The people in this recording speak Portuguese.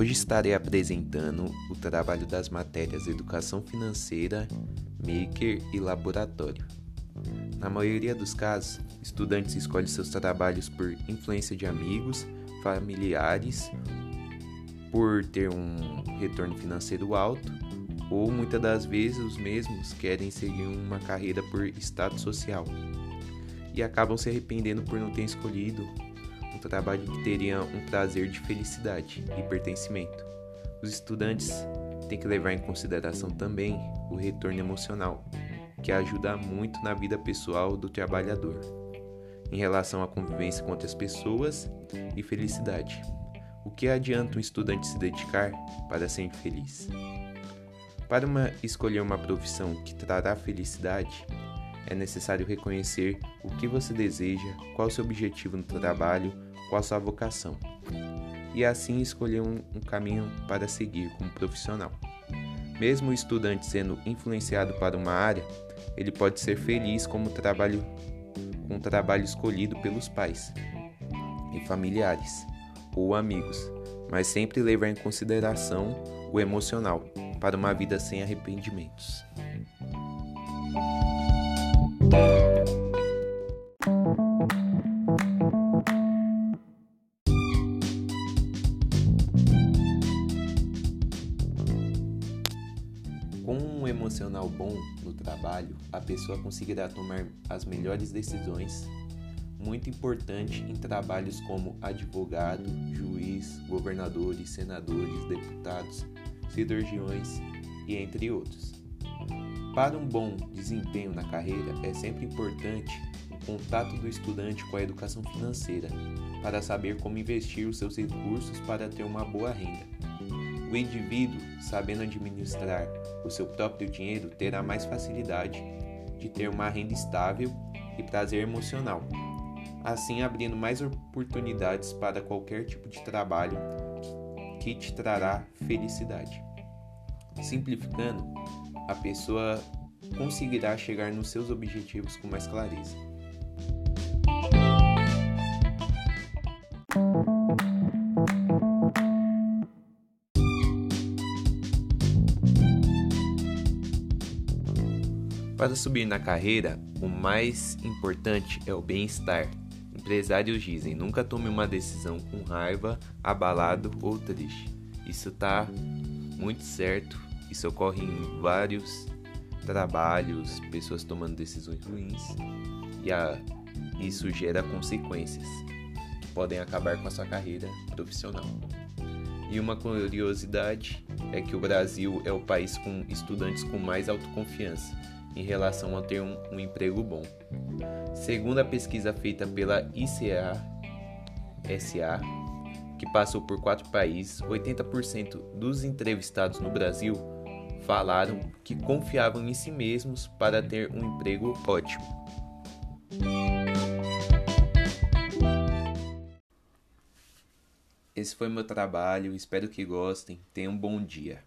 Hoje estarei apresentando o trabalho das matérias Educação Financeira, Maker e Laboratório. Na maioria dos casos, estudantes escolhem seus trabalhos por influência de amigos, familiares, por ter um retorno financeiro alto, ou muitas das vezes os mesmos querem seguir uma carreira por status social e acabam se arrependendo por não ter escolhido um trabalho que teria um prazer de felicidade e pertencimento. Os estudantes têm que levar em consideração também o retorno emocional, que ajuda muito na vida pessoal do trabalhador, em relação à convivência com outras pessoas e felicidade. O que adianta um estudante se dedicar para ser feliz? Para uma, escolher uma profissão que trará felicidade, é necessário reconhecer o que você deseja, qual o seu objetivo no trabalho, qual a sua vocação, e assim escolher um, um caminho para seguir como profissional. Mesmo o estudante sendo influenciado para uma área, ele pode ser feliz como trabalho, com o trabalho escolhido pelos pais e familiares ou amigos, mas sempre levar em consideração o emocional para uma vida sem arrependimentos. Com um emocional bom no trabalho, a pessoa conseguirá tomar as melhores decisões, muito importante em trabalhos como advogado, juiz, governadores, senadores, deputados, cirurgiões e entre outros. Para um bom desempenho na carreira, é sempre importante o contato do estudante com a educação financeira, para saber como investir os seus recursos para ter uma boa renda. O indivíduo, sabendo administrar o seu próprio dinheiro, terá mais facilidade de ter uma renda estável e prazer emocional, assim abrindo mais oportunidades para qualquer tipo de trabalho que te trará felicidade. Simplificando, a pessoa conseguirá chegar nos seus objetivos com mais clareza. Para subir na carreira, o mais importante é o bem-estar. Empresários dizem: nunca tome uma decisão com raiva, abalado ou triste. Isso está muito certo isso ocorre em vários trabalhos, pessoas tomando decisões ruins e a, isso gera consequências que podem acabar com a sua carreira profissional. E uma curiosidade é que o Brasil é o país com estudantes com mais autoconfiança em relação a ter um, um emprego bom. Segundo a pesquisa feita pela ICA SA, que passou por quatro países, 80% dos entrevistados no Brasil falaram que confiavam em si mesmos para ter um emprego ótimo. Esse foi meu trabalho, espero que gostem. Tenham um bom dia.